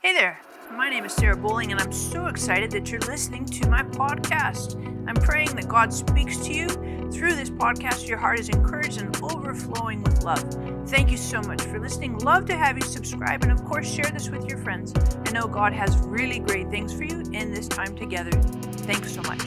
Hey there, my name is Sarah Bowling, and I'm so excited that you're listening to my podcast. I'm praying that God speaks to you through this podcast. Your heart is encouraged and overflowing with love. Thank you so much for listening. Love to have you subscribe, and of course, share this with your friends. I know God has really great things for you in this time together. Thanks so much.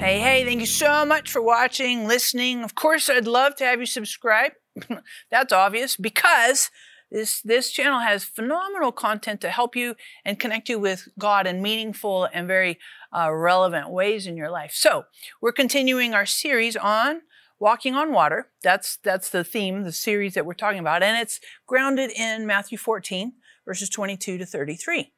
Hey, hey, thank you so much for watching, listening. Of course, I'd love to have you subscribe. That's obvious because this, this channel has phenomenal content to help you and connect you with God in meaningful and very uh, relevant ways in your life. So, we're continuing our series on walking on water. That's, that's the theme, the series that we're talking about. And it's grounded in Matthew 14, verses 22 to 33.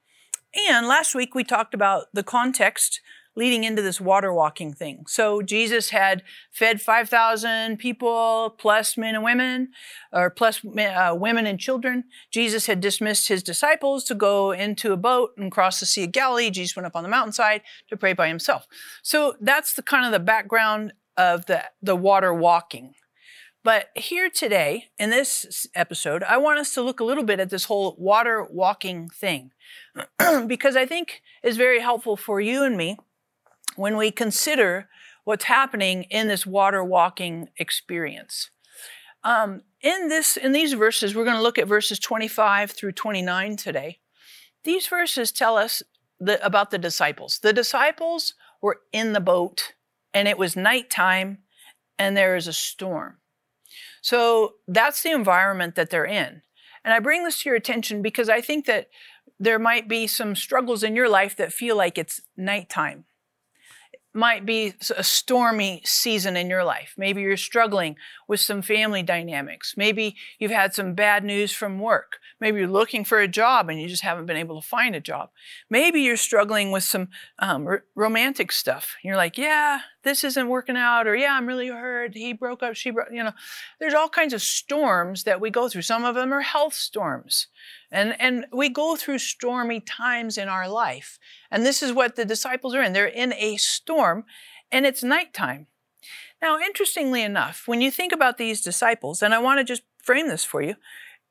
And last week we talked about the context leading into this water walking thing. So Jesus had fed 5,000 people plus men and women, or plus uh, women and children. Jesus had dismissed his disciples to go into a boat and cross the Sea of Galilee. Jesus went up on the mountainside to pray by himself. So that's the kind of the background of the, the water walking. But here today, in this episode, I want us to look a little bit at this whole water walking thing because I think is very helpful for you and me when we consider what's happening in this water walking experience. Um, in this, in these verses, we're going to look at verses 25 through 29 today. These verses tell us the, about the disciples. The disciples were in the boat, and it was nighttime, and there is a storm. So that's the environment that they're in. And I bring this to your attention because I think that there might be some struggles in your life that feel like it's nighttime might be a stormy season in your life. Maybe you're struggling with some family dynamics. Maybe you've had some bad news from work. Maybe you're looking for a job and you just haven't been able to find a job. Maybe you're struggling with some um, r- romantic stuff. You're like, yeah, this isn't working out, or yeah, I'm really hurt. He broke up, she broke, you know. There's all kinds of storms that we go through. Some of them are health storms. And, and we go through stormy times in our life. And this is what the disciples are in. They're in a storm, and it's nighttime. Now, interestingly enough, when you think about these disciples, and I want to just frame this for you,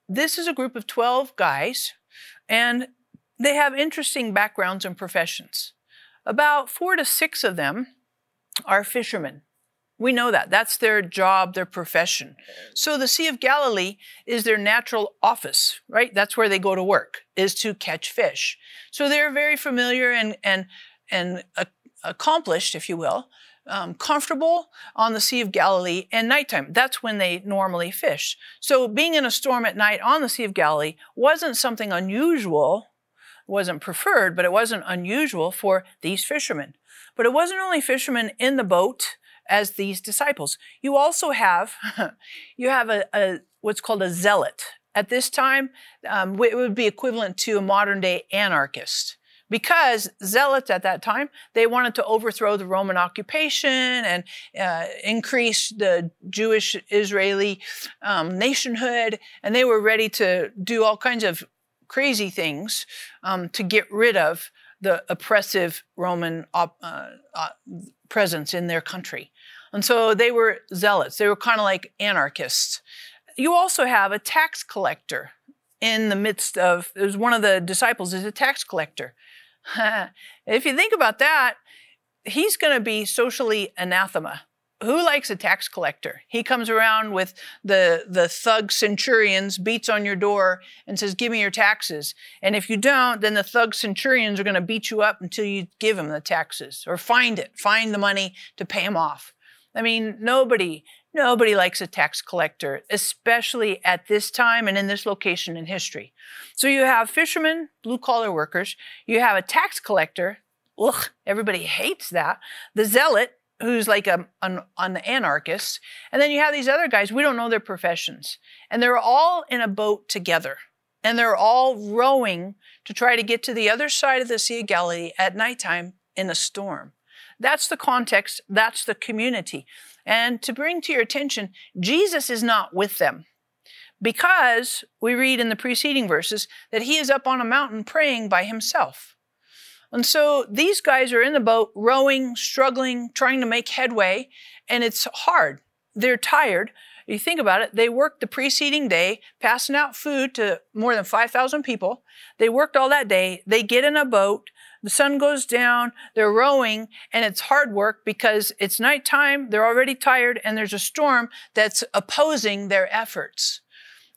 this is a group of 12 guys, and they have interesting backgrounds and professions. About four to six of them are fishermen. We know that. That's their job, their profession. So the Sea of Galilee is their natural office, right? That's where they go to work, is to catch fish. So they're very familiar and, and, and accomplished, if you will, um, comfortable on the Sea of Galilee and nighttime. That's when they normally fish. So being in a storm at night on the Sea of Galilee wasn't something unusual, wasn't preferred, but it wasn't unusual for these fishermen. But it wasn't only fishermen in the boat as these disciples. You also have, you have a, a what's called a zealot. At this time, um, it would be equivalent to a modern day anarchist because zealots at that time they wanted to overthrow the roman occupation and uh, increase the jewish israeli um, nationhood and they were ready to do all kinds of crazy things um, to get rid of the oppressive roman op- uh, uh, presence in their country and so they were zealots. They were kind of like anarchists. You also have a tax collector in the midst of, there's one of the disciples is a tax collector. if you think about that, he's going to be socially anathema. Who likes a tax collector? He comes around with the, the thug centurions, beats on your door, and says, Give me your taxes. And if you don't, then the thug centurions are going to beat you up until you give him the taxes or find it, find the money to pay him off. I mean, nobody, nobody likes a tax collector, especially at this time and in this location in history. So you have fishermen, blue collar workers, you have a tax collector. Ugh, everybody hates that. The zealot, who's like a, an, an anarchist. And then you have these other guys, we don't know their professions. And they're all in a boat together. And they're all rowing to try to get to the other side of the Sea of Galilee at nighttime in a storm. That's the context, that's the community. And to bring to your attention, Jesus is not with them because we read in the preceding verses that he is up on a mountain praying by himself. And so these guys are in the boat, rowing, struggling, trying to make headway, and it's hard. They're tired. You think about it, they worked the preceding day, passing out food to more than 5,000 people. They worked all that day. They get in a boat. The sun goes down. They're rowing and it's hard work because it's nighttime. They're already tired and there's a storm that's opposing their efforts.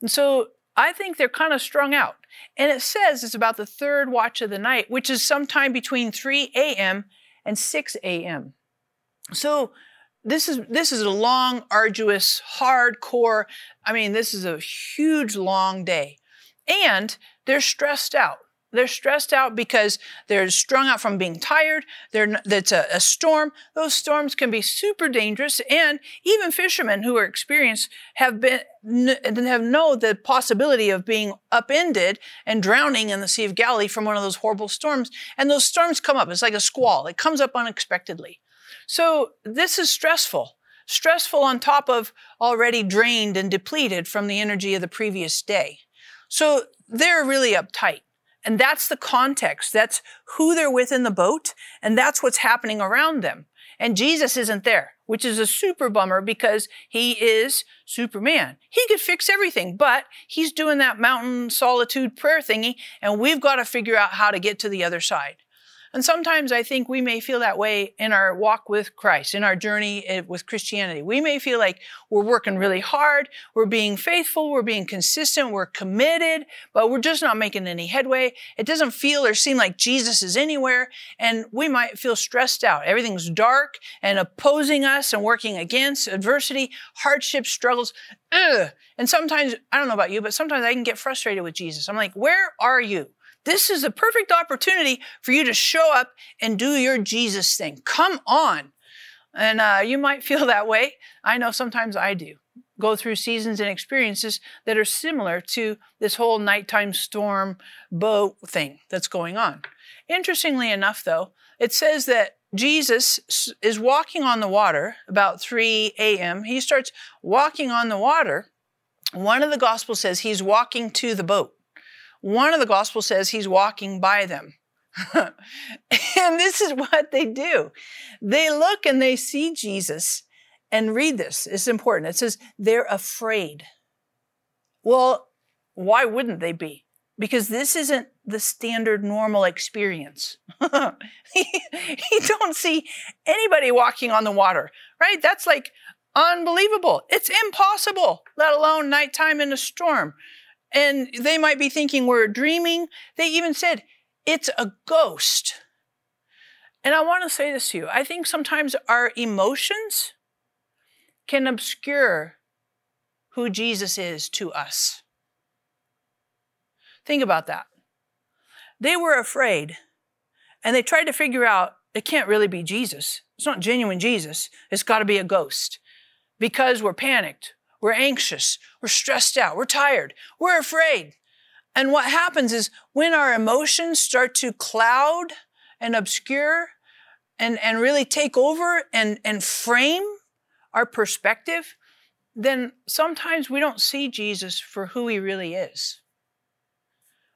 And so I think they're kind of strung out. And it says it's about the third watch of the night, which is sometime between 3 a.m. and 6 a.m. So this is this is a long, arduous, hardcore. I mean, this is a huge, long day, and they're stressed out. They're stressed out because they're strung out from being tired. They're, that's a, a, storm. Those storms can be super dangerous. And even fishermen who are experienced have been, have know the possibility of being upended and drowning in the Sea of Galilee from one of those horrible storms. And those storms come up. It's like a squall. It comes up unexpectedly. So this is stressful. Stressful on top of already drained and depleted from the energy of the previous day. So they're really uptight. And that's the context. That's who they're with in the boat. And that's what's happening around them. And Jesus isn't there, which is a super bummer because he is Superman. He could fix everything, but he's doing that mountain solitude prayer thingy. And we've got to figure out how to get to the other side. And sometimes I think we may feel that way in our walk with Christ, in our journey eh, with Christianity. We may feel like we're working really hard, we're being faithful, we're being consistent, we're committed, but we're just not making any headway. It doesn't feel or seem like Jesus is anywhere, and we might feel stressed out. Everything's dark and opposing us and working against adversity, hardships, struggles. Ugh. And sometimes, I don't know about you, but sometimes I can get frustrated with Jesus. I'm like, where are you? This is a perfect opportunity for you to show up and do your Jesus thing. Come on. And uh, you might feel that way. I know sometimes I do. Go through seasons and experiences that are similar to this whole nighttime storm boat thing that's going on. Interestingly enough, though, it says that Jesus is walking on the water about 3 a.m. He starts walking on the water. One of the Gospels says he's walking to the boat. One of the Gospels says he's walking by them. and this is what they do. They look and they see Jesus and read this. It's important. It says they're afraid. Well, why wouldn't they be? Because this isn't the standard normal experience. you don't see anybody walking on the water, right? That's like unbelievable. It's impossible, let alone nighttime in a storm. And they might be thinking we're dreaming. They even said, it's a ghost. And I want to say this to you. I think sometimes our emotions can obscure who Jesus is to us. Think about that. They were afraid and they tried to figure out it can't really be Jesus. It's not genuine Jesus. It's got to be a ghost because we're panicked. We're anxious. We're stressed out. We're tired. We're afraid. And what happens is when our emotions start to cloud and obscure and, and really take over and, and frame our perspective, then sometimes we don't see Jesus for who he really is.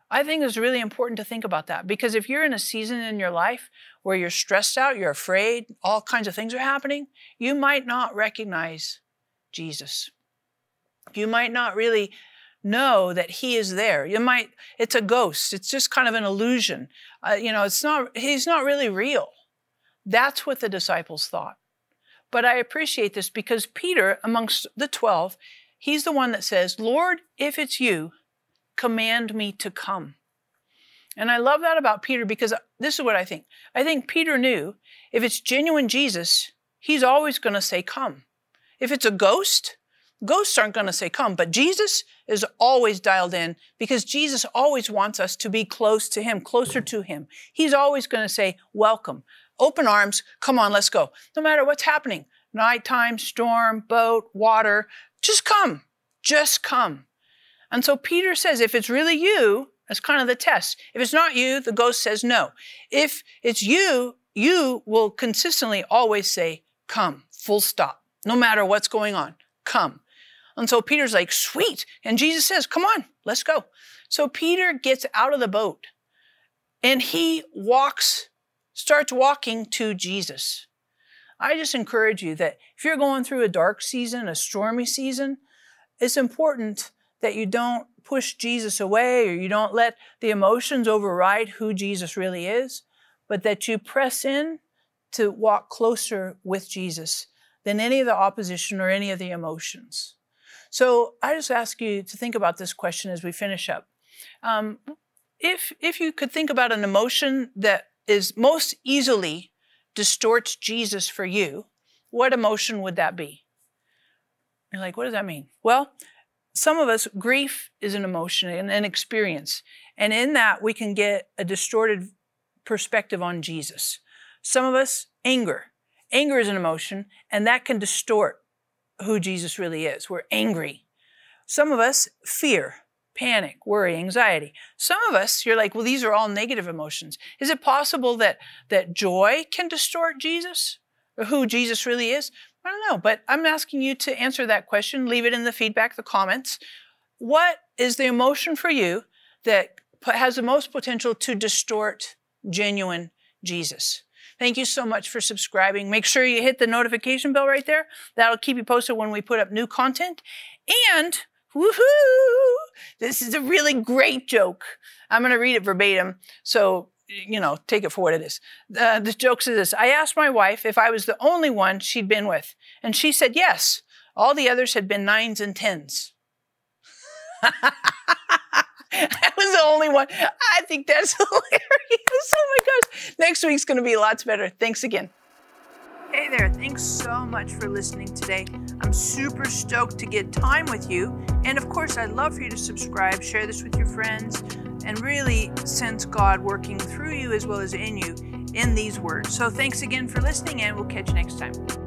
I think it's really important to think about that because if you're in a season in your life where you're stressed out, you're afraid, all kinds of things are happening, you might not recognize Jesus. You might not really know that he is there. You might, it's a ghost. It's just kind of an illusion. Uh, you know, it's not, he's not really real. That's what the disciples thought. But I appreciate this because Peter, amongst the 12, he's the one that says, Lord, if it's you, command me to come. And I love that about Peter because this is what I think. I think Peter knew if it's genuine Jesus, he's always going to say, Come. If it's a ghost, Ghosts aren't going to say come, but Jesus is always dialed in because Jesus always wants us to be close to him, closer to him. He's always going to say, welcome, open arms, come on, let's go. No matter what's happening, nighttime, storm, boat, water, just come, just come. And so Peter says, if it's really you, that's kind of the test. If it's not you, the ghost says no. If it's you, you will consistently always say, come, full stop, no matter what's going on, come. And so Peter's like, sweet. And Jesus says, come on, let's go. So Peter gets out of the boat and he walks, starts walking to Jesus. I just encourage you that if you're going through a dark season, a stormy season, it's important that you don't push Jesus away or you don't let the emotions override who Jesus really is, but that you press in to walk closer with Jesus than any of the opposition or any of the emotions. So I just ask you to think about this question as we finish up. Um, if if you could think about an emotion that is most easily distorts Jesus for you, what emotion would that be? You're like, what does that mean? Well, some of us, grief is an emotion and an experience. And in that, we can get a distorted perspective on Jesus. Some of us, anger. Anger is an emotion, and that can distort who Jesus really is. We're angry. Some of us, fear panic, worry, anxiety. Some of us, you're like, well, these are all negative emotions. Is it possible that, that joy can distort Jesus or who Jesus really is? I don't know, but I'm asking you to answer that question. Leave it in the feedback, the comments. What is the emotion for you that has the most potential to distort genuine Jesus? Thank you so much for subscribing. Make sure you hit the notification bell right there. That'll keep you posted when we put up new content. And woohoo! This is a really great joke. I'm going to read it verbatim. So, you know, take it for what it is. Uh, the joke is this I asked my wife if I was the only one she'd been with, and she said yes. All the others had been nines and tens. I was the only one. I think that's hilarious. Oh my gosh. Next week's going to be lots better. Thanks again. Hey there, thanks so much for listening today. I'm super stoked to get time with you. And of course, I'd love for you to subscribe, share this with your friends, and really sense God working through you as well as in you in these words. So thanks again for listening, and we'll catch you next time.